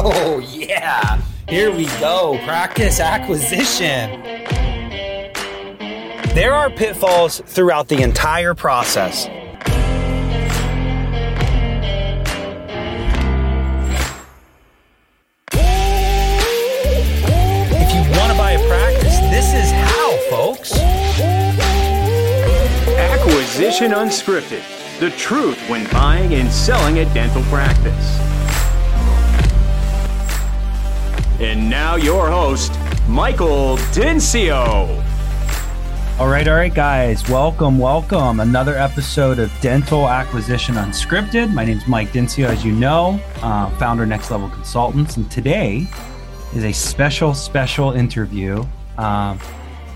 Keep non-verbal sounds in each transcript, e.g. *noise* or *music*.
Oh, yeah. Here we go. Practice acquisition. There are pitfalls throughout the entire process. If you want to buy a practice, this is how, folks. Acquisition Unscripted the truth when buying and selling a dental practice. And now, your host, Michael Dinsio. All right, all right, guys. Welcome, welcome. Another episode of Dental Acquisition Unscripted. My name is Mike Dinsio, as you know, uh, founder Next Level Consultants. And today is a special, special interview um,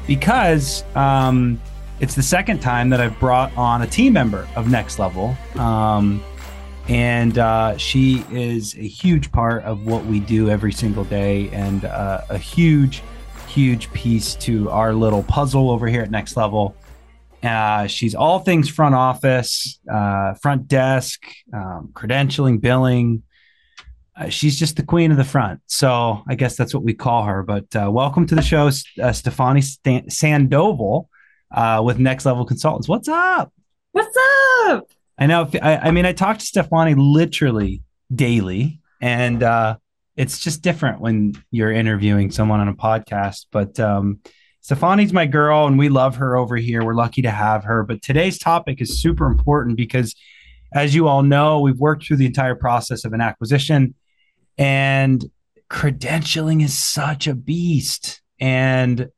because um, it's the second time that I've brought on a team member of Next Level. Um, and uh, she is a huge part of what we do every single day and uh, a huge, huge piece to our little puzzle over here at Next Level. Uh, she's all things front office, uh, front desk, um, credentialing, billing. Uh, she's just the queen of the front. So I guess that's what we call her. But uh, welcome to the show, Stafani Stan- Sandoval uh, with Next Level Consultants. What's up? What's up? I know. I, I mean, I talk to Stafani literally daily, and uh, it's just different when you're interviewing someone on a podcast. But um, Stafani's my girl, and we love her over here. We're lucky to have her. But today's topic is super important because, as you all know, we've worked through the entire process of an acquisition, and credentialing is such a beast. And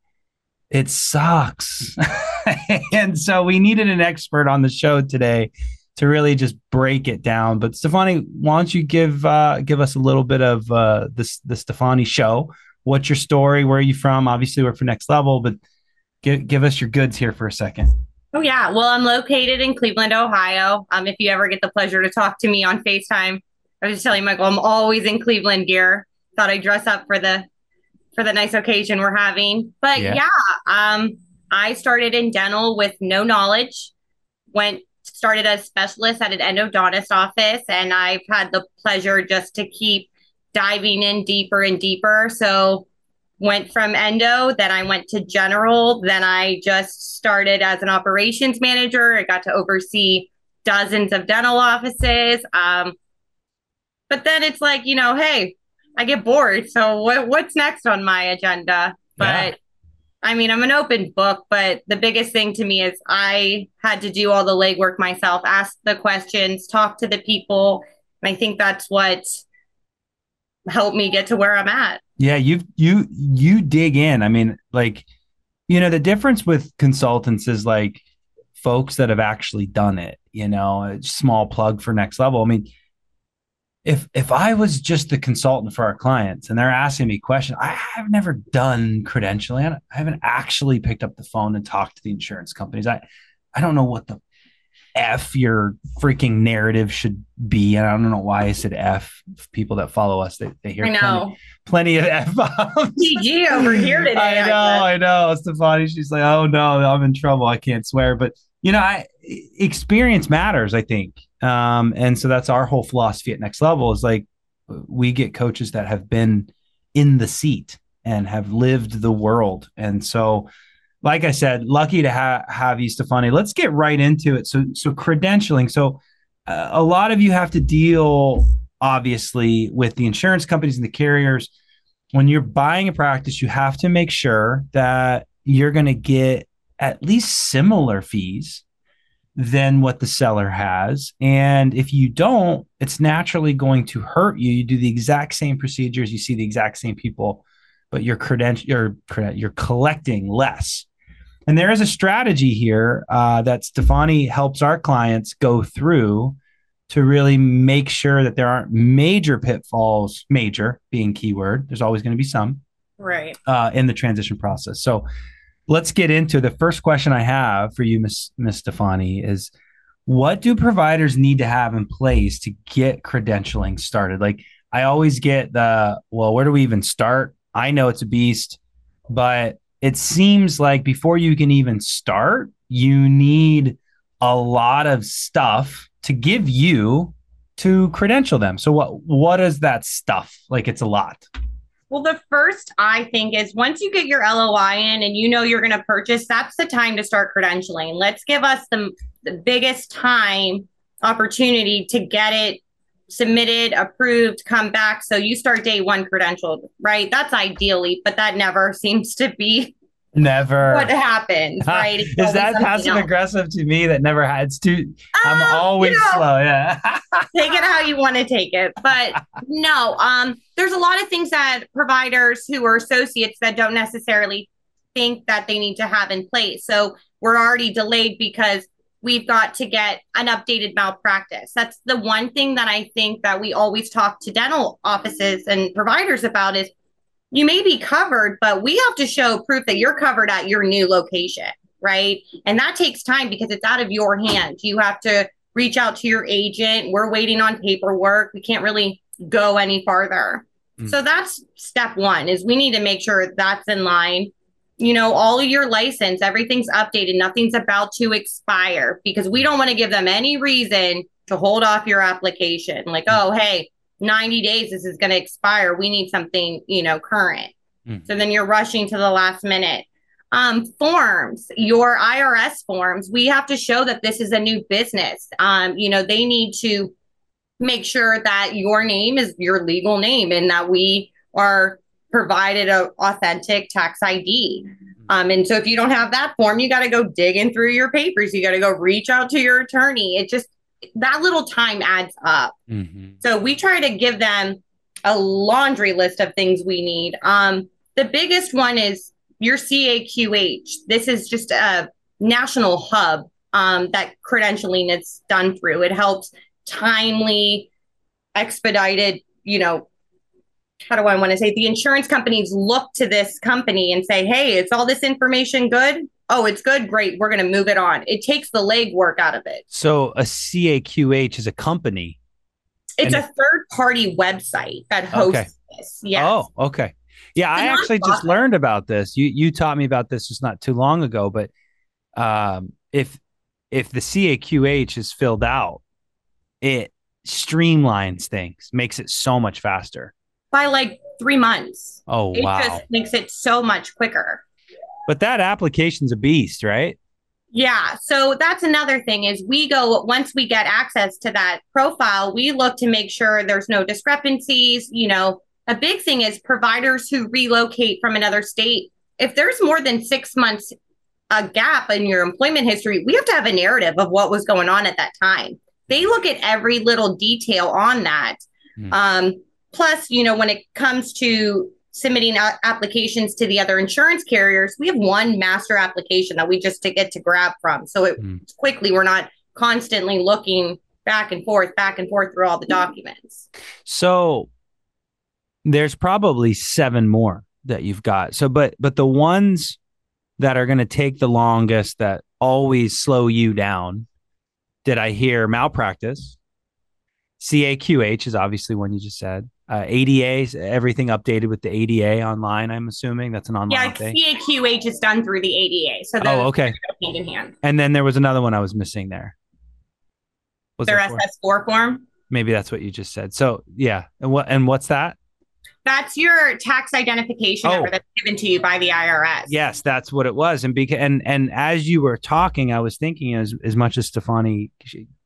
it sucks. *laughs* and so we needed an expert on the show today to really just break it down. But Stafani, why don't you give uh, give us a little bit of uh, this the Stafani show? What's your story? Where are you from? Obviously, we're for next level, but give give us your goods here for a second. Oh yeah, well, I'm located in Cleveland, Ohio. Um, if you ever get the pleasure to talk to me on Facetime, I was just telling Michael I'm always in Cleveland gear. Thought I'd dress up for the for the nice occasion we're having. But yeah, yeah um, I started in dental with no knowledge. Went started as specialist at an endodontist office, and I've had the pleasure just to keep diving in deeper and deeper. So went from endo, then I went to general, then I just started as an operations manager. I got to oversee dozens of dental offices. Um, but then it's like, you know, hey, I get bored. So what what's next on my agenda? But yeah. I mean, I'm an open book, but the biggest thing to me is I had to do all the legwork myself, ask the questions, talk to the people. And I think that's what helped me get to where I'm at. Yeah, you you you dig in. I mean, like, you know, the difference with consultants is like folks that have actually done it, you know, a small plug for next level. I mean, if if I was just the consultant for our clients and they're asking me questions, I have never done credentialing. I haven't actually picked up the phone and talked to the insurance companies. I I don't know what the F your freaking narrative should be. And I don't know why I said F. People that follow us, they, they hear plenty, plenty, of F bombs. PG over here *laughs* today. I know, I, I know. Stafani, she's like, oh no, I'm in trouble. I can't swear. But you know, I experience matters, I think. Um, and so that's our whole philosophy at next level is like we get coaches that have been in the seat and have lived the world. And so, like I said, lucky to ha- have you, Stafani. Let's get right into it. So, so credentialing. So, uh, a lot of you have to deal, obviously, with the insurance companies and the carriers. When you're buying a practice, you have to make sure that you're going to get at least similar fees than what the seller has. And if you don't, it's naturally going to hurt you. You do the exact same procedures, you see the exact same people, but your credential, you're, you're collecting less. And there is a strategy here uh, that Stafani helps our clients go through to really make sure that there aren't major pitfalls, major being keyword. There's always going to be some. Right. Uh, in the transition process. So let's get into the first question I have for you, Miss Miss Stafani, is what do providers need to have in place to get credentialing started? Like I always get the well, where do we even start? I know it's a beast, but it seems like before you can even start, you need a lot of stuff to give you to credential them. So what what is that stuff? Like it's a lot. Well, the first I think is once you get your LOI in and you know you're going to purchase, that's the time to start credentialing. Let's give us the, the biggest time opportunity to get it submitted, approved, come back. So you start day one credentialed, right? That's ideally, but that never *laughs* seems to be Never. what happens, *laughs* right? It's Is that passive else. aggressive to me? That never had. It's too. I'm Uh, always you know, slow. Yeah. *laughs* take it how you want to take it. But no, um, there's a lot of things that providers who are associates that don't necessarily think that they need to have in place. So we're already delayed because we've got to get an updated malpractice. That's the one thing that I think that we always talk to dental offices and providers about is you may be covered, but we have to show proof that you're covered at your new location, right? And that takes time because it's out of your hands. You have to reach out to your agent. We're waiting on paperwork. We can't really go any farther. Mm. So that's step one is we need to make sure that's in line. You know, all of your license, everything's updated, nothing's about to expire because we don't want to give them any reason to hold off your application. Like, oh, hey, 90 days, this is going to expire. We need something, you know, current. Mhm. So then you're rushing to the last minute. Um, forms, your IRS forms, we have to show that this is a new business. Um, you know, they need to make sure that your name is your legal name and that we are provided a authentic tax ID. Um, and so if you don't have that form, you got to go digging through your papers. You got to go reach out to your attorney. It just that little time adds up. Mhm. So we try to give them a laundry list of things we need. Um, the biggest one is your CAQH. This is just a national hub um, that credentialing is done through. It helps timely, expedited, you know, how do I want to say? The insurance companies look to this company and say, hey, is all this information good? Oh, it's good. Great. We're going to move it on. It takes the legwork out of it. So a CAQH is a company. It's a third party website that hosts Okay. this. Yes. Oh, okay. Yeah, I actually just learned about this. You you taught me about this just not too long ago. But um, if if the CAQH is filled out, it streamlines things, makes it so much faster. By like three months. Oh It wow! just makes it so much quicker. But that application's a beast, right? Yeah. So that's another thing is we go once we get access to that profile, we look to make sure there's no discrepancies. You know, a big thing is providers who relocate from another state. If there's more than six months a gap in your employment history, we have to have a narrative of what was going on at that time. They look at every little detail on that. Hmm. Um, plus, you know, when it comes to submitting applications to the other insurance carriers, we have one master application that we just to get to grab from. So it Hmm. quickly, we're not constantly looking back and forth, back and forth through all the documents. So there's probably seven more that you've got. So, but but the ones that are going to take the longest, that always slow you down. Did I hear malpractice? CAQH is obviously one you just said. Uh, ADA, everything updated with the ADA online. I'm assuming that's an online Yeah, thing. CAQH is done through the ADA. So Oh, okay. hand in hand. And then there was another one I was missing there. Was Their there four? SS4 form. Maybe that's what you just said. So yeah, and what and what's that? That's your tax identification Oh. number that's given to you by the IRS. Yes, that's what it was. And because and and as you were talking, I was thinking as as much as Stafani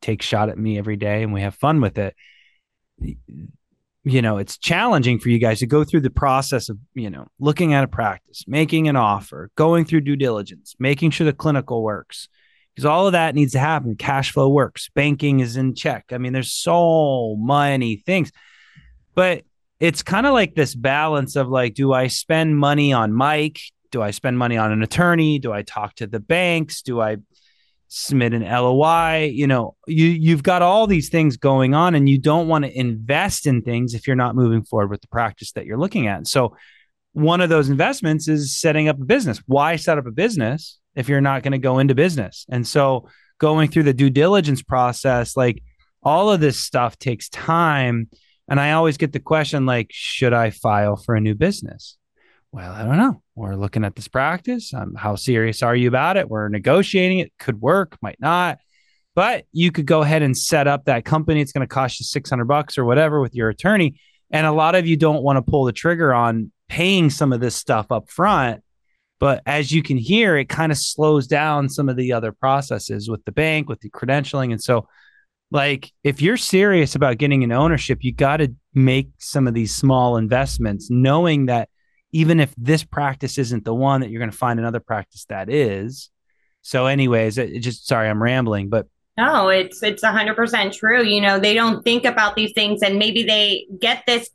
takes shot at me every day and we have fun with it. You know, it's challenging for you guys to go through the process of, you know, looking at a practice, making an offer, going through due diligence, making sure the clinical works. Because all of that needs to happen. Cash flow works, banking is in check. I mean, there's so many things. But it's kind of like this balance of like, do I spend money on Mike? Do I spend money on an attorney? Do I talk to the banks? Do I submit an LOI? You know, you you've got all these things going on, and you don't want to invest in things if you're not moving forward with the practice that you're looking at. So, one of those investments is setting up a business. Why set up a business if you're not going to go into business? And so, going through the due diligence process, like all of this stuff takes time. And I always get the question like, should I file for a new business? Well, I don't know. We're looking at this practice. Um, how serious are you about it? We're negotiating. It could work, might not. But you could go ahead and set up that company. It's going to cost you 600 bucks or whatever with your attorney. And a lot of you don't want to pull the trigger on paying some of this stuff up front. But as you can hear, it kind of slows down some of the other processes with the bank, with the credentialing. And so, like, if you're serious about getting an ownership, you got to make some of these small investments, knowing that even if this practice isn't the one, that you're going to find another practice that is. So, anyways, it, just sorry, I'm rambling, but No, it's it's hundred percent true. You know, they don't think about these things, and maybe they get this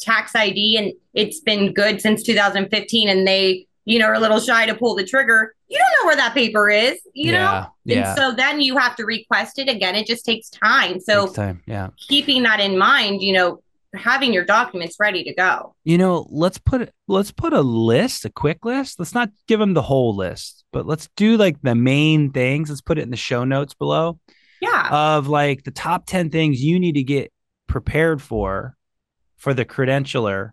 tax ID, and it's been good since 2015, and they, you know, are a little shy to pull the trigger. You don't know where that paper is, you know. yeah, yeah, And so then you have to request it again. It just takes time. So Next time, yeah. keeping that in mind, you know, having your documents ready to go. you know let's put let's put a list a quick list. Let's not give them the whole list but let's do like the main things. Let's put it in the show notes below. Yeah. of like the top 10 things you need to get prepared for for the credentialer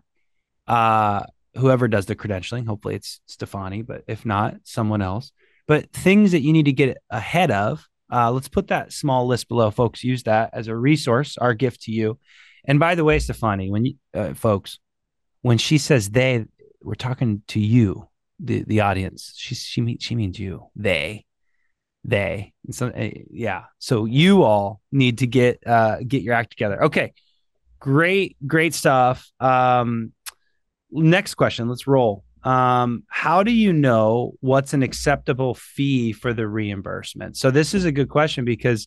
uh whoever does the credentialing. Hopefully it's stafani but if not someone else. But things that you need to get ahead of uh let's put that small list below. Folks use that as a resource our gift to you and by the way stafani when you uh, folks when she says they we're talking to you the the audience. She she means she means you. They. They. And so uh, yeah. So you all need to get uh get your act together. Okay. Great great stuff. Um next question. Let's roll. Um how do you know what's an acceptable fee for the reimbursement? So this is a good question because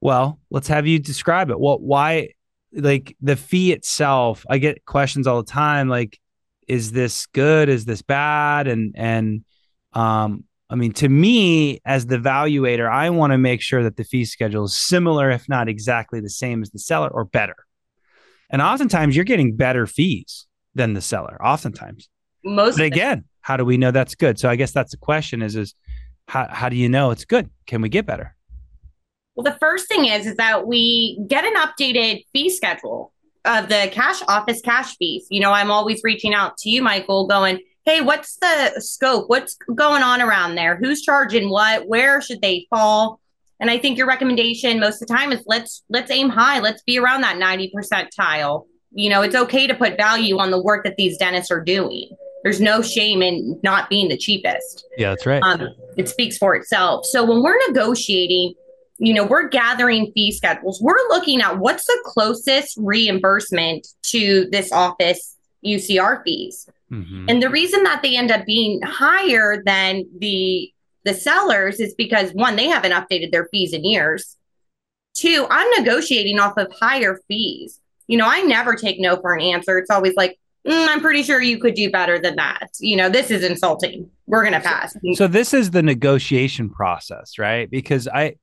well let's have you describe it. What why like the fee itself i get questions all the time like is this good? Is this bad? And and um i mean to me as the valuator i want to make sure that the fee schedule is similar if not exactly the same as the seller or better. And oftentimes you're getting better fees than the seller oftentimes. Most but again how do we know that's good? So i guess that's the question is is how, how do you know it's good? Can we get better Well, the first thing is is that we get an updated fee schedule of the cash office cash fees. You know, I'm always reaching out to you, Michael, going, "Hey, what's the scope? What's going on around there? Who's charging what? Where should they fall?" And I think your recommendation most of the time is let's let's aim high. Let's be around that 90 percentile. You know, it's okay to put value on the work that these dentists are doing. There's no shame in not being the cheapest yeah that's right um, it speaks for itself. So when we're negotiating, you know, we're gathering fee schedules. We're looking at what's the closest reimbursement to this office UCR fees. Mhm. And the reason that they end up being higher than the the sellers is because one, they haven't updated their fees in years. Two, I'm negotiating off of higher fees. You know, I never take no for an answer. It's always like, "Mm, I'm pretty sure you could do better than that. You know, this is insulting. We're gonna pass. so this is the negotiation process right because i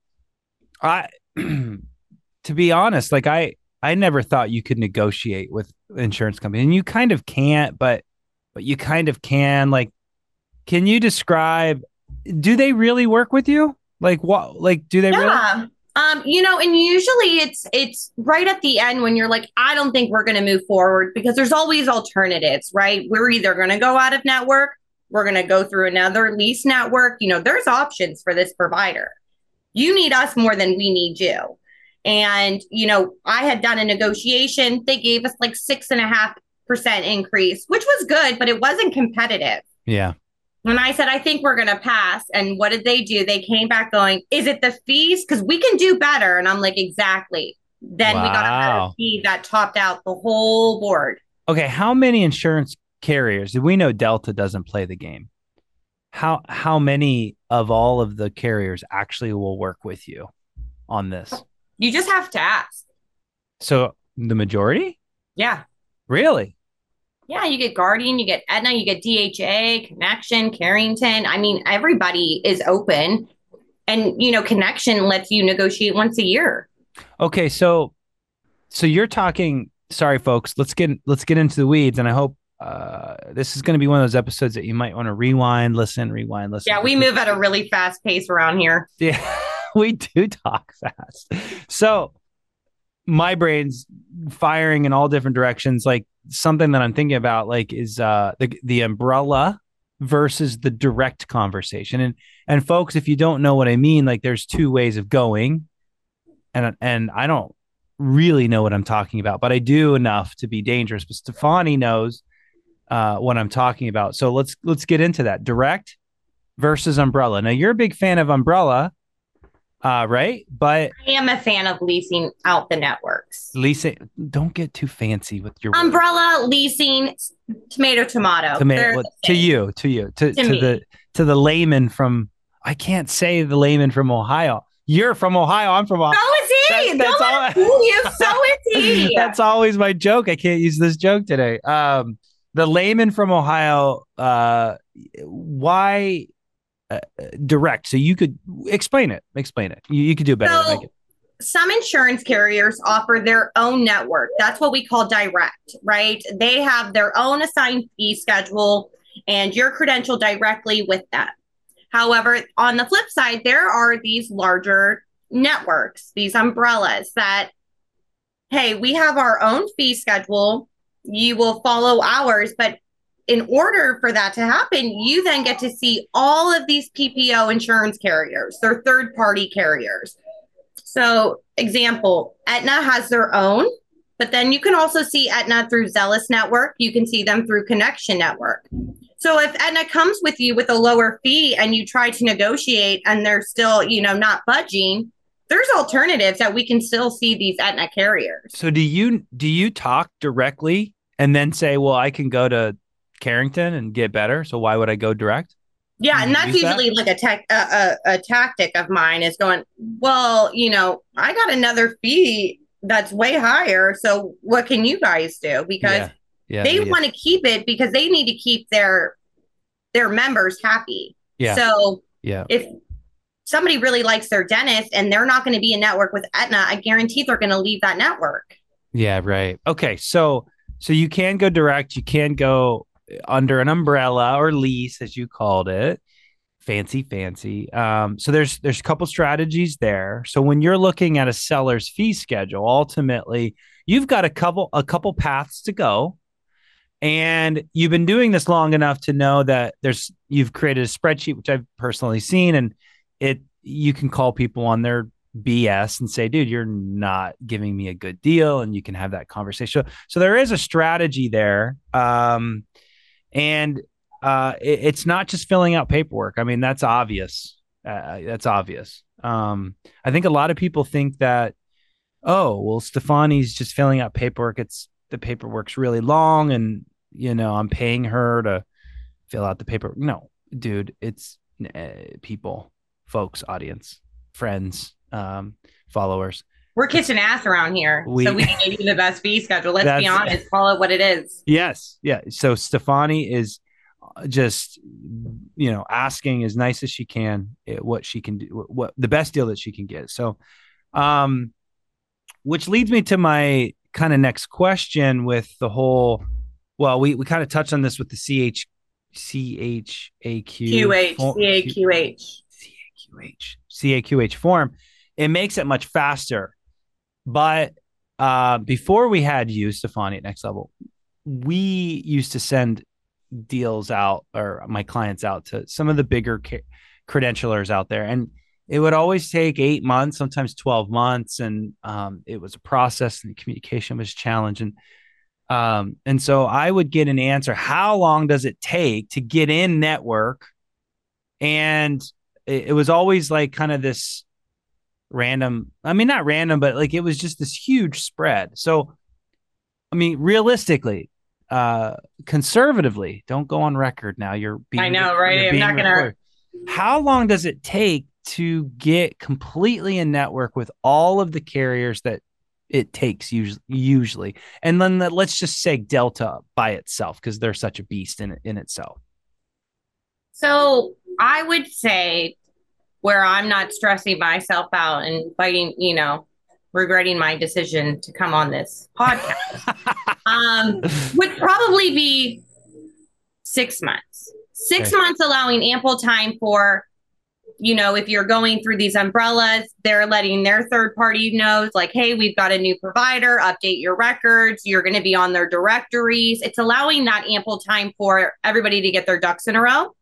i *clears throat* to be honest like i i never thought you could negotiate with insurance company and you kind of can't but but you kind of can like can you describe do they really work with you like what like do they really yeah. Um, you know, and usually it's it's right at the end when you're like, I don't think we're gonna move forward because there's always alternatives, right? We're either gonna go out of network, we're gonna go through another lease network. You know, there's options for this provider. You need us more than we need you. And, you know, I had done a negotiation. They gave us like six and a half percent increase, which was good, but it wasn't competitive. yeah When I said, I think we're going to pass. And what did they do? They came back going, Is it the fees? Because we can do better. And I'm like, Exactly. Then we got a fee that topped out the whole board. okay how many insurance carriers do we know delta doesn't play the game how how many of all of the carriers actually will work with you on this You just have to ask. so the majority Yeah. really Yeah. You get Guardian, you get Aetna, you get DHA, Connection, Careington. I mean, everybody is open. And, you know, Connection lets you negotiate once a year. Okay, so so you're talking. Sorry, folks. Let's get let's get into the weeds, and I hope uh, this is going to be one of those episodes that you might want to rewind, listen, rewind, listen. Yeah. We move at a really fast pace around here. Yeah, *laughs* we do talk fast. So my brain's firing in all different directions. Like something that I'm thinking about, like is uh the the umbrella versus the direct conversation. And and folks, if you don't know what I mean, like there's two ways of going. And and I don't really know what I'm talking about, but I do enough to be dangerous. But Stafani knows uh, what I'm talking about. So let's let's get into that. Direct versus umbrella. Now you're a big fan of umbrella, uh, right? But I am a fan of leasing out the networks. leasing. Don't get too fancy with your words. Umbrella, leasing, tomato, tomato. Tomato- well, to you, to you, to, To to the to the layman from. I can't say the layman from Ohio. You're from Ohio. I'm from Ohio. So is he. That's- that's no all you. So is *laughs* he. That's always my joke. I can't use this joke today. Um, the layman from Ohio. Uh, why uh, direct? So you could explain it. Explain it. You, you could do better So some insurance carriers offer their own network. That's what we call direct, right? They have their own assigned fee schedule and you're credentialed directly with them. However, on the flip side, there are these larger networks, these umbrellas that, hey, we have our own fee schedule. You will follow ours, but in order for that to happen, you then get to see all of these PPO insurance carriers, they're third party carriers. So, example, Aetna has their own, but then you can also see Aetna through Zelis Network. You can see them through Connection Network. So, if Aetna comes with you with a lower fee and you try to negotiate and they're still, you know, not budging, there's alternatives that we can still see these Aetna carriers. So do you do you talk directly and then say, well, I can go to Careington and get better. So why would I go direct? Yeah, and that's use that? usually like a tech a, a, a tactic of mine is going, well, you know, I got another fee that's way higher. So what can you guys do? Because yeah, yeah, they yeah. want to keep it because they need to keep their their members happy. Yeah. So yeah. if somebody really likes their dentist and they're not going to be in network with Aetna, I guarantee they're going to leave that network. Yeah, right. Okay, so so you can go direct, you can go under an umbrella or lease as you called it. Fancy, fancy. Um, so there's there's a couple strategies there. So when you're looking at a seller's fee schedule, ultimately you've got a couple a couple paths to go. And you've been doing this long enough to know that there's you've created a spreadsheet, which I've personally seen, and it you can call people on their BS and say, dude, you're not giving me a good deal. And you can have that conversation. So so there is a strategy there. Um, and uh, it- it's not just filling out paperwork. I mean, that's obvious. Uh, that's obvious. Um, I think a lot of people think that, oh, well, Stafani's just filling out paperwork. It's the paperwork's really long and, you know, I'm paying her to fill out the paper. No, dude, it's uh, people, folks, audience, friends, um, followers. We're kissing ass around here. We- so we can give you the best fee schedule. Let's be honest, call it what it is. Yes, yeah. So Stafani is uh, just you know asking as nice as she can eh, what she can do, what the best deal that she can get. So, um, which leads me to my kind of next question with the whole. Well, we we kind of touched on this with the CH CHAQ QH, CAQH. CAQH CAQH form, it makes it much faster. But uh, before we had you, Stafani, at Next Level, we used to send deals out or my clients out to some of the bigger ca- credentialers out there, and it would always take eight months, sometimes twelve months, and um, it was a process, and the communication was challenging. Um, and so I would get an answer. How long does it take to get in network? And it, it was always like kind of this random i mean not random but like it was just this huge spread. So i mean realistically uh conservatively don't go on record now. You're being I know, right? I'm not gonna- how long does it take to get completely in network with all of the carriers that it takes usually usually? And then the, let's just say delta by itself because they're such a beast in in itself So I would say where I'm not stressing myself out and fighting, you know, regretting my decision to come on this podcast *laughs* um, would probably be six months. Six Okay. months allowing ample time for you know, if you're going through these umbrellas, they're letting their third party knows, like, hey, we've got a new provider, update your records. You're going to be on their directories. It's allowing that ample time for everybody to get their ducks in a row.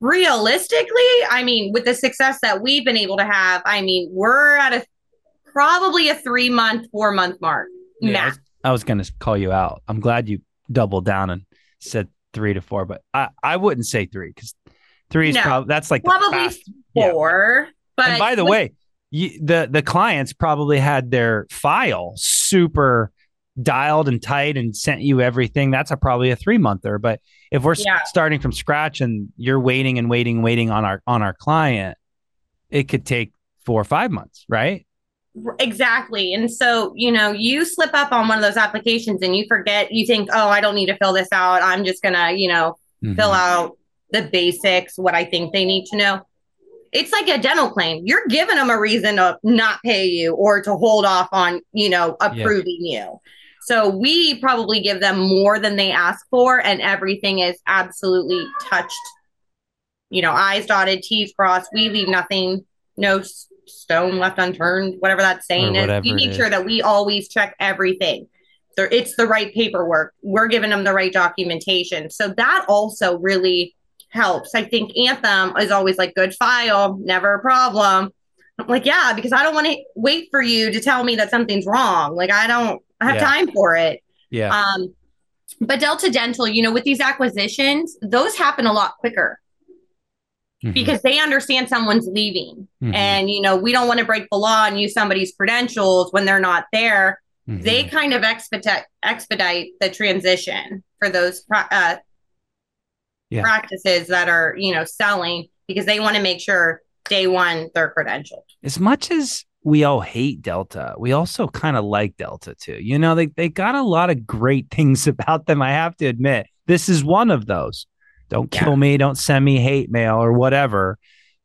Realistically, I mean, with the success that we've been able to have, I mean, we're at a probably a three month, four month mark. Yeah, I max. was, I was going to call you out. I'm glad you doubled down and said three to four, but I, I wouldn't say three because three is No. probably that's like Probably fast- yeah. four. But and by the with- way, you, the the clients probably had their file super dialed and tight and sent you everything. That's a probably a three monther. But if we're Yeah. starting from scratch and you're waiting and waiting, and waiting on our on our client, it could take four or five months, right? Exactly. And so, you know, you slip up on one of those applications and you forget, you think, oh, I don't need to fill this out. I'm just going to, you know, fill Mhm. out the basics, what I think they need to know. It's like a dental claim. You're giving them a reason to not pay you or to hold off on, you know, approving you. So we probably give them more than they ask for, and everything is absolutely touched. You know, I's dotted, T's crossed. We leave nothing, no stone left unturned, whatever that saying is. We make is. sure that we always check everything. It's the right paperwork. We're giving them the right documentation. So that also really helps. I think Anthem is always like good file, never a problem. I'm like, yeah, because I don't want to wait for you to tell me that something's wrong. Like I don't have Yeah. time for it. Yeah. Um, but Delta Dental, you know, with these acquisitions, those happen a lot quicker Mhm. because they understand someone's leaving. Mhm. And, you know, we don't want to break the law and use somebody's credentials when they're not there. Mhm. They kind of expedite expedite the transition for those uh, Yeah. practices that are, you know, selling because they want to make sure day one they're credentialed. as much as we all hate Delta, we also kind of like Delta too. You know, they they got a lot of great *laughs* things about them. I have to admit, this is one of those. Don't Yeah. kill me. Don't send me hate mail or whatever.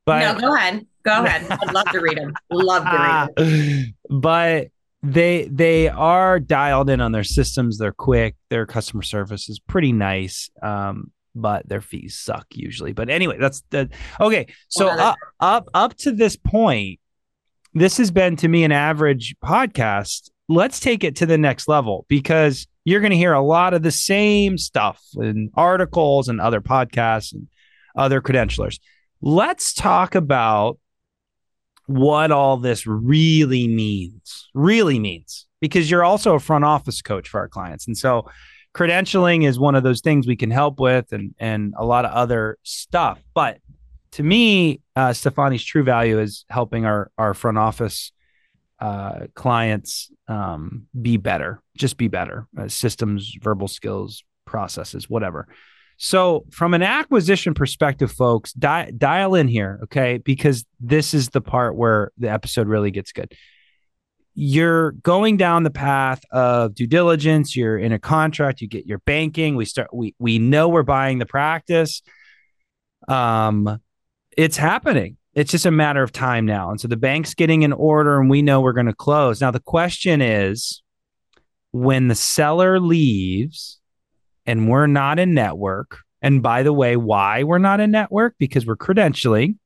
But no, go ahead. Go *laughs* ahead. I'd love to read them. Love to read them. *laughs* but they they are dialed in on their systems. They're quick. Their customer service is pretty nice. Um, but their fees suck usually. But anyway, that's the okay. So up up up to this point, this has been to me an average podcast. Let's take it to the next level because you're going to hear a lot of the same stuff in articles and other podcasts and other credentialers. Let's talk about what all this really means, really means, because you're also a front office coach for our clients. And so credentialing is one of those things we can help with and, and a lot of other stuff. But to me, uh, Stafani's true value is helping our, our front office uh, clients um, be better, just be better, uh, systems, verbal skills, processes, whatever. So, from an acquisition perspective, folks, di- dial in here, okay? Because this is the part where the episode really gets good. You're going down the path of due diligence. You're in a contract. You get your banking. We start. We we know we're buying the practice. Um, it's happening. It's just a matter of time now. And so the bank's getting an order, and we know we're going to close. Now the question is, when the seller leaves and we're not in network. And by the way, why we're not in network? Because we're credentialing.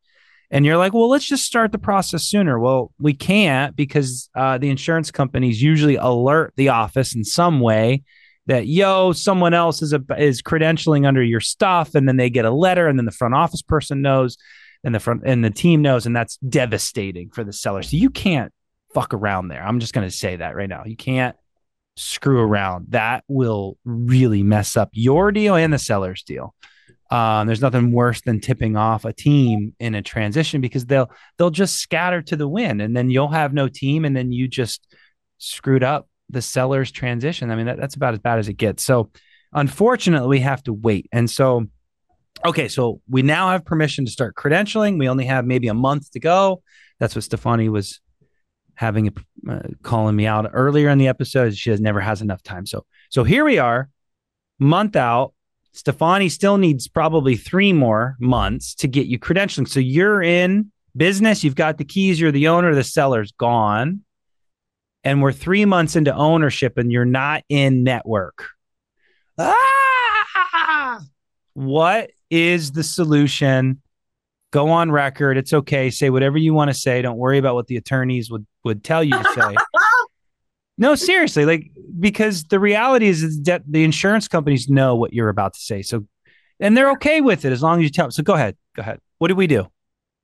And you're like, well, let's just start the process sooner. Well, we can't because uh, the insurance companies usually alert the office in some way that yo, someone else is a, is credentialing under your stuff, and then they get a letter, and then the front office person knows, and the front and the team knows, and that's devastating for the seller. So you can't fuck around there. I'm just going to say that right now. You can't screw around. That will really mess up your deal and the seller's deal. Um, there's nothing worse than tipping off a team in a transition because they'll they'll just scatter to the wind, and then you'll have no team, and then you just screwed up the seller's transition. I mean, that, that's about as bad as it gets. So, unfortunately, we have to wait. And so, okay, so we now have permission to start credentialing. We only have maybe a month to go. That's what Stafani was having uh, calling me out earlier in the episode. She has never has enough time. So so here we are, month out. Stafani still needs probably three more months to get you credentialing. So you're in business. You've got the keys. You're the owner. The seller's gone, and we're three months into ownership, and you're not in network. Ah! What is the solution go on record. It's okay. Say whatever you want to say. Don't worry about what the attorneys would would tell you to say. *laughs* no, seriously, like because the reality is, that the insurance companies know what you're about to say. So and they're okay with it as long as you tell them. So go ahead. Go ahead. What do we do?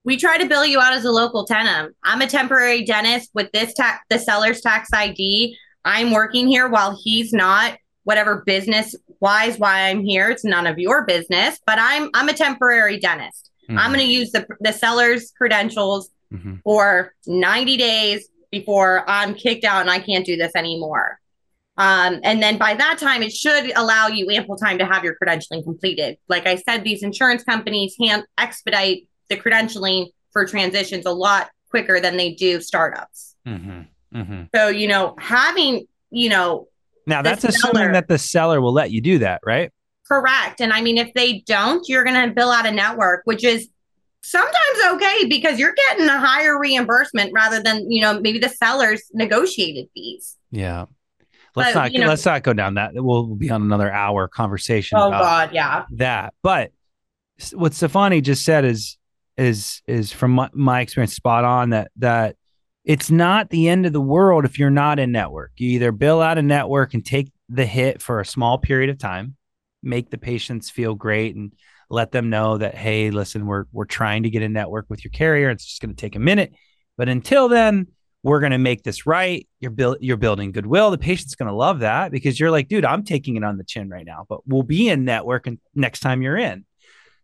We try to bill you out as a locum tenens. I'm a temporary dentist with this tax, the seller's tax ID. I'm working here while he's not. Whatever business wise why I'm here, it's none of your business. But I'm I'm a temporary dentist. Mm-hmm. I'm going to use the the seller's credentials mm-hmm. for 90 days before I'm kicked out and I can't do this anymore. Um, and then by that time, it should allow you ample time to have your credentialing completed. Like I said, these insurance companies hand expedite the credentialing for transitions a lot quicker than they do startups. Mm-hmm. Mm-hmm. So, you know, having, you know, now that's seller, assuming that the seller will let you do that, right? Correct. And I mean, if they don't, you're going to bill out a network, which is sometimes okay because you're getting a higher reimbursement rather than, you know, maybe the seller's negotiated fees. Yeah. Let's but, not you know, let's not go down that. We'll be on another hour conversation. Oh God, yeah. That. But what Stafani just said is is is from my, my experience spot on that that it's not the end of the world if you're not in network. You either bill out a network and take the hit for a small period of time, make the patients feel great and let them know that hey, listen, we're we're trying to get a network with your carrier. It's just going to take a minute, but until then, we're going to make this right. You're you're building goodwill. The patient's going to love that because you're like, dude, I'm taking it on the chin right now, but we'll be in network and next time you're in.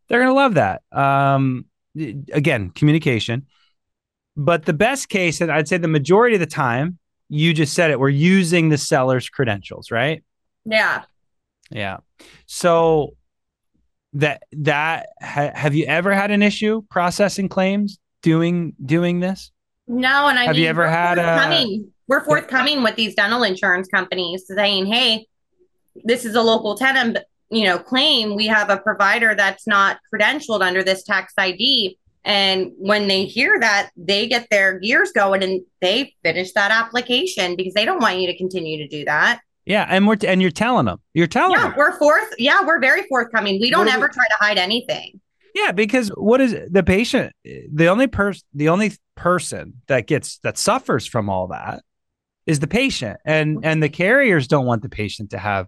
They're going to love that. Um, again, communication. But the best case, and I'd say the majority of the time, you just said it, we're using the seller's credentials, right? Yeah. Yeah. So that that ha, have you ever had an issue processing claims doing doing this? No, and I have mean, you ever had a we're forthcoming with these dental insurance companies saying, "Hey, this is a locum tenens, you know, claim. We have a provider that's not credentialed under this tax ID." And when they hear that, they get their gears going and they finish that application because they don't want you to continue to do that. Yeah, and we're t- and you're telling them. You're telling yeah, them. we're forth. Yeah, we're very forthcoming. We don't ever we- try to hide anything. Yeah, because what is the patient? The only person, the only person that gets that suffers from all that is the patient, and and the carriers don't want the patient to have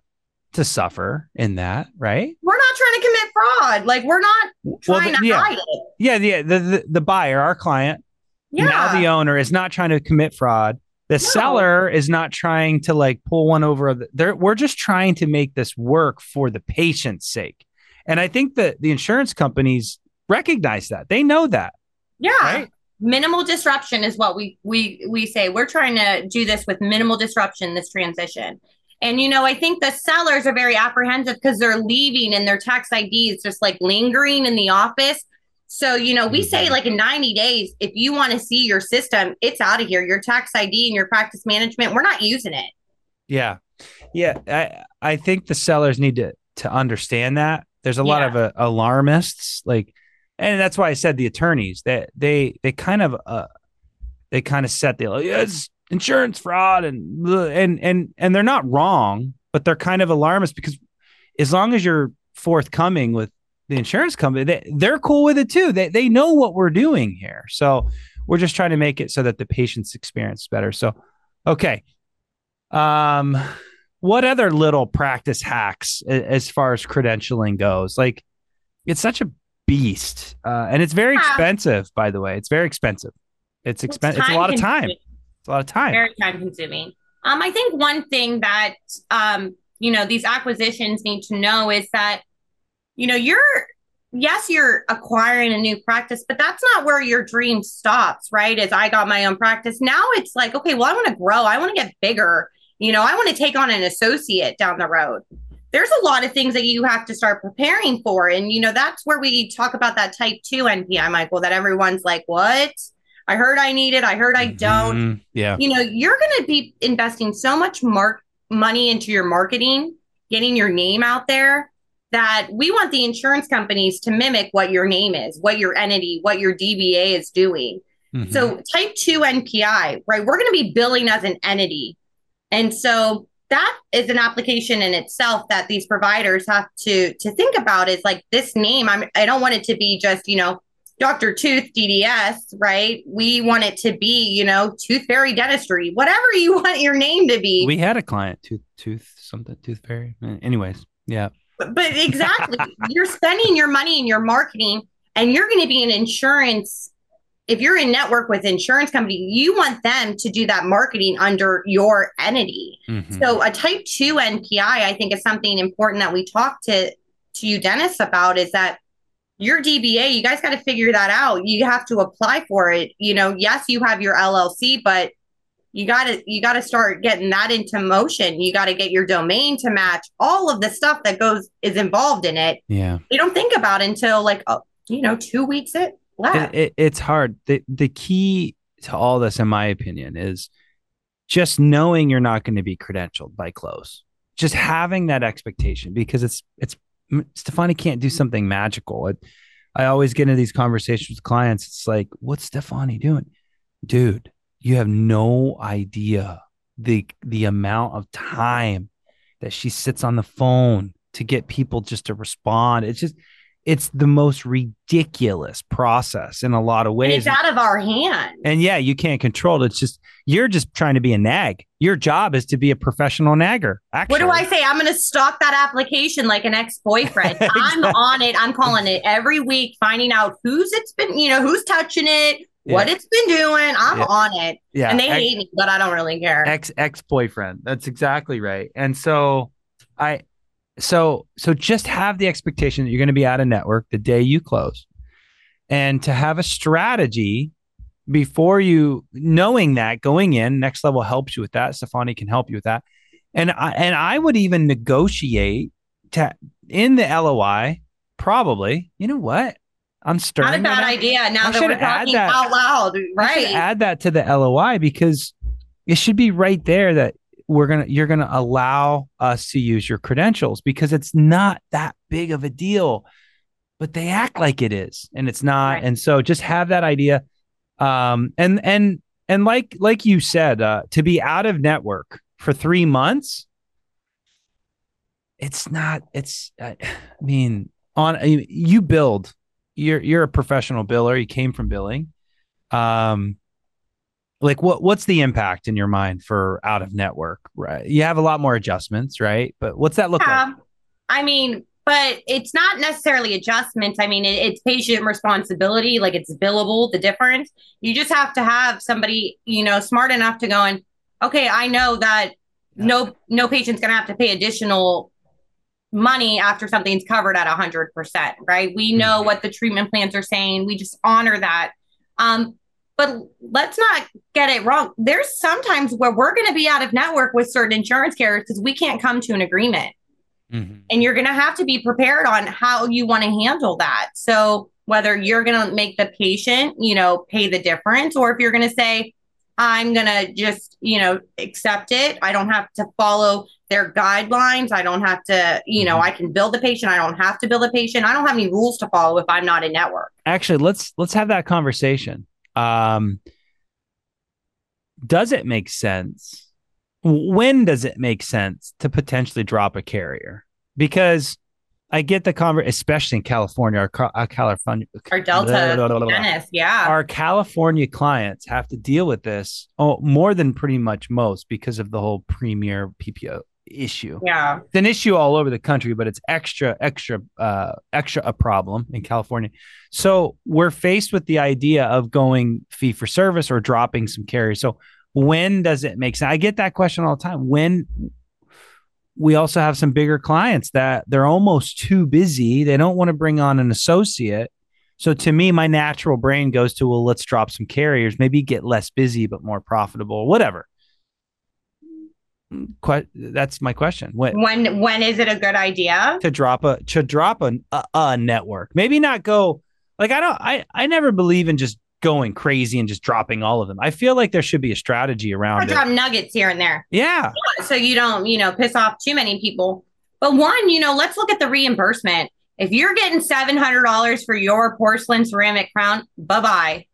to suffer in that, right? We're not trying to commit fraud. Like we're not trying well, the, to yeah. hide it. Yeah, the, the the the buyer, our client, yeah. now the owner is not trying to commit fraud. The no. seller is not trying to like pull one over. The, we're just trying to make this work for the patient's sake. And I think that the insurance companies recognize that. They know that. Yeah. Right? Minimal disruption is what we we we say. We're trying to do this with minimal disruption this transition. And you know, I think the sellers are very apprehensive because they're leaving and their tax ID is just like lingering in the office. So, you know, we say mm-hmm. like in 90 days, if you want to see your system, it's out of here. Your tax ID and your practice management, we're not using it. Yeah. Yeah. I, I think the sellers need to to understand that there's a yeah. lot of uh, alarmists, like, and that's why I said the attorneys that they, they kind of uh they kind of set the like, yes insurance fraud and and and and they're not wrong, but they're kind of alarmist because as long as you're forthcoming with the insurance company, they, they're cool with it too. They they know what we're doing here, so we're just trying to make it so that the patient's experience is better. So, okay, um what other little practice hacks as far as credentialing goes? Like, it's such a beast, uh, and it's very expensive. By the way, it's very expensive. It's expensive. It's, it's, a lot of time. It's a lot of time. Very time consuming. Um, I think one thing that um, you know, these acquisitions need to know is that, you know, you're yes, you're acquiring a new practice, but that's not where your dream stops, right? As I got my own practice. Now it's like, okay, well, I want to grow, I want to get bigger. You know, I want to take on an associate down the road. There's a lot of things that you have to start preparing for. And, you know, that's where we talk about that type two NPI, Michael, that everyone's like, what? I heard I need it. I heard I don't. Mm-hmm. Yeah. You know, you're going to be investing so much mark money into your marketing, getting your name out there that we want the insurance companies to mimic what your name is, what your entity, what your DBA is doing. Mm-hmm. So type 2 NPI, right? We're going to be billing as an entity. And so that is an application in itself that these providers have to to think about is like this name I'm I don't want it to be just, you know, Dr. Tooth DDS, right? We want it to be, you know, Tooth Fairy Dentistry, whatever you *laughs* want your name to be. We had a client, tooth, tooth, something, tooth fairy. Anyways, yeah. But, but exactly, *laughs* you're spending your money in your marketing, and you're going to be an insurance. If you're in network with insurance company, you want them to do that marketing under your entity. Mhm. So a type two NPI, I think, is something important that we talk to to you dentists about. Is that your DBA? You guys got to figure that out. You have to apply for it. You know, yes, you have your LLC, but you got to you got to start getting that into motion. You got to get your domain to match all of the stuff that goes is involved in it. yeah. You don't think about until like oh, you know two weeks it left. it, it, it's hard. The the key to all this, in my opinion, is just knowing you're not going to be credentialed by close. Just having that expectation because it's it's Stafani can't do something magical. It, I always get into these conversations with clients. It's like, what's Stafani doing, dude? You have no idea the the amount of time that she sits on the phone to get people just to respond. It's just it's the most ridiculous process in a lot of and ways. it's out of our hands. And yeah, you can't control it. It's just you're just trying to be a nag. Your job is to be a professional nagger. Actually, What do I say? I'm going to stalk that application like an ex boyfriend. *laughs* I'm on it. I'm calling it every week, finding out who's it's been, you know, who's touching it, what it's been doing. I'm Yeah. on it. Yeah, and they ex- hate me, but I don't really care. ex ex boyfriend. That's exactly right. And so I so so just have the expectation that you're going to be out of network the day you close, and to have a strategy before you knowing that going in next level helps you with that. Stafani can help you with that, and I and I would even negotiate to in the LOI probably. You know what? I'm Not a bad idea. Now I that we're talking that. out loud, right? add that to the LOI because it should be right there that we're gonna you're gonna allow us to use your credentials because it's not that big of a deal, but they act like it is, and it's not. Right. And so just have that idea, um, and and and like like you said, uh, to be out of network for three months, it's not. It's I I mean on you build. You're you're a professional biller. You came from billing um like what what's the impact in your mind for out of network right you have a lot more adjustments right but what's that look like I mean, but it's not necessarily adjustments. I mean, it, it's patient responsibility, like it's billable, the difference. You just have to have somebody, you know, smart enough to go and, okay, I know that Yeah. no no patient's gonna have to pay additional money after something's covered at hundred percent, right? We know Mhm. what the treatment plans are saying. We just honor that. Um, but let's not get it wrong. There's sometimes where we're going to be out of network with certain insurance carriers because we can't come to an agreement. Mhm. and you're going to have to be prepared on how you want to handle that. So whether you're going to make the patient you know pay the difference or if you're going to say i'm going to just you know accept it. I don't have to follow their guidelines. I don't have to you know Mhm. i can bill the patient. I don't have to bill the patient. I don't have any rules to follow if i'm not in network. Actually let's let's have that conversation um does it make sense? When does it make sense to potentially drop a carrier? Because i get the conver especially in california our, our california or Delta Dental, yeah. Our California clients have to deal with this oh, more than pretty much most because of the whole premier PPO issue. yeah It's an issue all over the country, but it's extra, extra, uh, extra a problem in California. So we're faced with the idea of going fee for service or dropping some carriers. So when does it make sense? I get that question all the time. When we also have some bigger clients that they're almost too busy. They don't want to bring on an associate. So to me, my natural brain goes to, well, let's drop some carriers, maybe get less busy, but more profitable, whatever. Que- that's my question. When when when is it a good idea to drop a to drop a, a a network? Maybe not go like I don't I I never believe in just going crazy and just dropping all of them. I feel like there should be a strategy or around drop nuggets here and there Yeah. so you don't, you know, piss off too many people. But one, you know, let's look at the reimbursement. If you're getting seven hundred dollars for your porcelain ceramic crown, bye bye.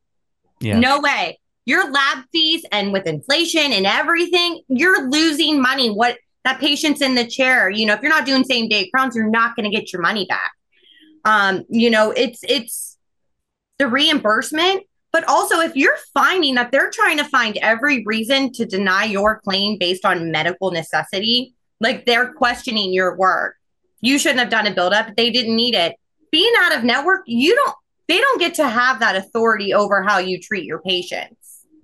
Yeah. No way. Your lab fees and with inflation and everything, you're losing money. What that patient's in the chair, you know, if you're not doing same day crowns, you're not going to get your money back. Um, you know, it's it's the reimbursement, but also if you're finding that they're trying to find every reason to deny your claim based on medical necessity, like they're questioning your work. You shouldn't have done a buildup. They didn't need it. Being out of network, you don't they don't get to have that authority over how you treat your patients.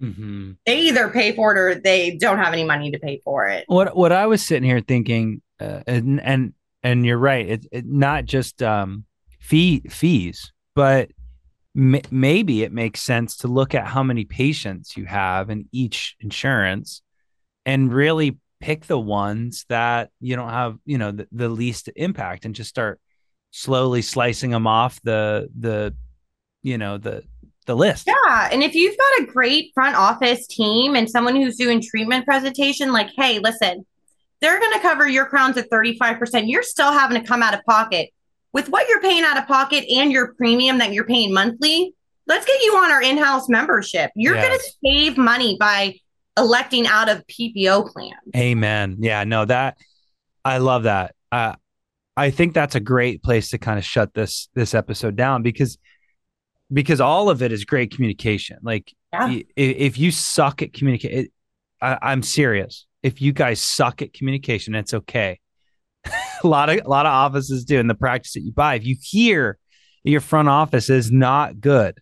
Mm-hmm. They either pay for it or they don't have any money to pay for it. What what I was sitting here thinking, uh, and and and you're right. It's it, not just um, fee fees, but m- maybe it makes sense to look at how many patients you have in each insurance, and really pick the ones that you don't have, you know, the, the least impact, and just start slowly slicing them off the the you know the the list. Yeah. And if you've got a great front office team and someone who's doing treatment presentation, like, hey, listen, they're going to cover your crowns at 35%. You're still having to come out of pocket. With what you're paying out of pocket and your premium that you're paying monthly, let's get you on our in house membership. You're yes. going to save money by electing out of PPO plans. Amen. Yeah, no, that I love that. Uh, I think that's a great place to kind of shut this this episode down because because all of it is great communication. Like yeah. if you suck at communicate, I'm serious. If you guys suck at communication, it's okay. *laughs* a lot of a lot of offices do in the practice that you buy. If you hear your front office is not good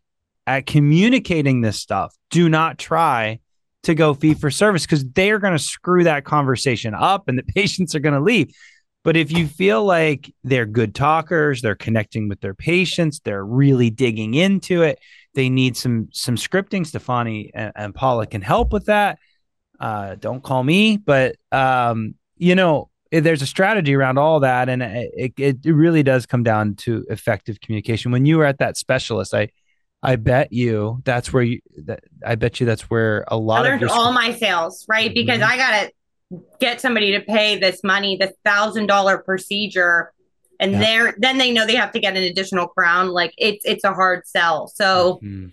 at communicating this stuff, do not try to go fee for service because they are going to screw that conversation up and the *laughs* patients are going to leave. But if you feel like they're good talkers, they're connecting with their patients, they're really digging into it, they need some some scripting. Stafani and, and Paula can help with that. Uh, don't call me, but um, you know, there's a strategy around all that, and it, it it really does come down to effective communication. When you were at that specialist, I I bet you that's where you that I bet you that's where a lot I learned of your all my sales, right? Because mm-hmm. I got it get somebody to pay this money, the thousand dollar procedure, and yeah. they're then they know they have to get an additional crown. Like it's it's a hard sell. So mm-hmm.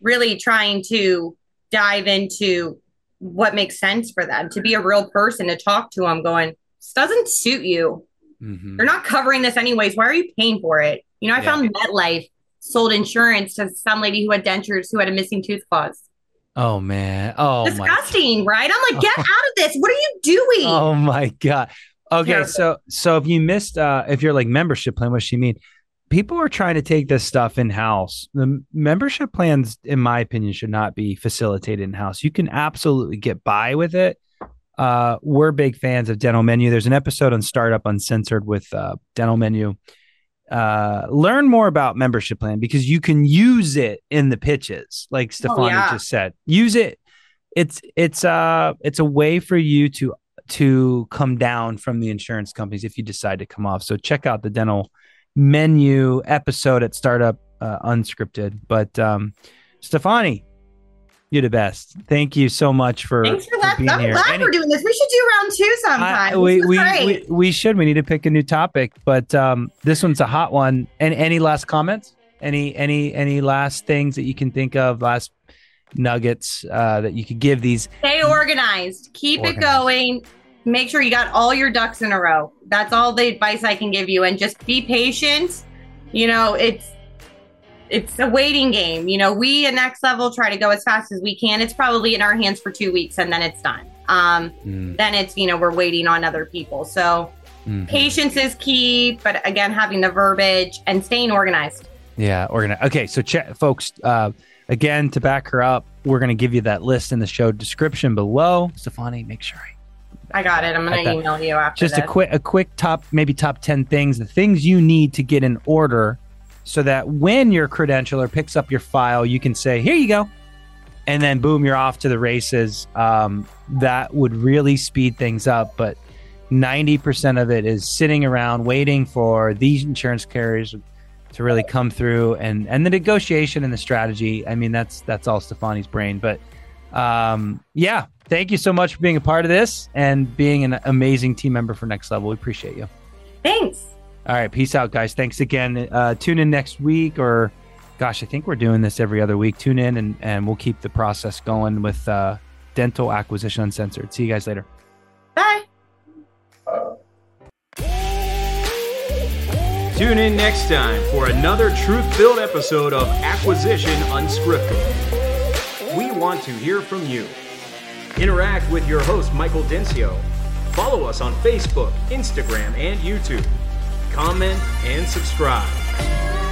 really trying to dive into what makes sense for them to be a real person to talk to them going this doesn't suit you mm-hmm. they're not covering this anyways why are you paying for it you know i yeah. found metlife sold insurance to some lady who had dentures who had a missing tooth clause Oh man. Oh disgusting, my. right? I'm like, get out of this. What are you doing? Oh my god. Okay, Terrible. so so if you missed uh if you're like membership plan, what she mean? People are trying to take this stuff in house. The membership plans, in my opinion, should not be facilitated in house. You can absolutely get by with it. Uh, we're big fans of Dental Menu. There's an episode on Startup Uncensored with uh, Dental Menu uh, learn more about membership plan because you can use it in the pitches, like Stafani oh, yeah. just said. Use it. It's it's uh it's a way for you to to come down from the insurance companies if you decide to come off. So check out the dental menu episode at Startup uh, Unscripted. But um, Stafani, you're the best. Thank you so much for, Thanks for, that. I'm here. glad Any, we're doing this. We should do round two sometime. Uh, we, we, we, we, should. We need to pick a new topic, but um, this one's a hot one. And any last comments? Any any any last things that you can think of? Last nuggets uh, that you could give these? Stay organized. Keep organized. it going. Make sure you got all your ducks in a row. That's all the advice I can give you. And just be patient. You know, it's it's a waiting game. You know, we at Next Level try to go as fast as we can. It's probably in our hands for two weeks and then it's done. Um, mm. Then it's, you know, we're waiting on other people. So mm-hmm. patience is key, but again, having the verbiage and staying organized. Yeah, organized. Okay, so check, folks. Uh, again, to back her up, we're going to give you that list in the show description below. Stafani, make sure I I got it. I'm going to email you after. Just this. a quick, a quick top, maybe top ten things, the things you need to get in order so that when your credentialer picks up your file, you can say, here you go. And then boom, you're off to the races. Um, that would really speed things up. But 90% of it is sitting around waiting for these insurance carriers to really come through and and the negotiation and the strategy. I mean, that's that's all Stafani's brain. But um, yeah, thank you so much for being a part of this and being an amazing team member for Next Level. We appreciate you. Thanks. All right. Peace out, guys. Thanks again. Uh, tune in next week, or gosh, I think we're doing this every other week. Tune in and, and we'll keep the process going with uh, Dental Acquisition Uncensored. See you guys later. Bye. Tune in next time for another truth filled episode of Acquisition Unscripted. We want to hear from you. Interact with your host, Michael Dinsio. Follow us on Facebook, Instagram, and YouTube. Comment and subscribe.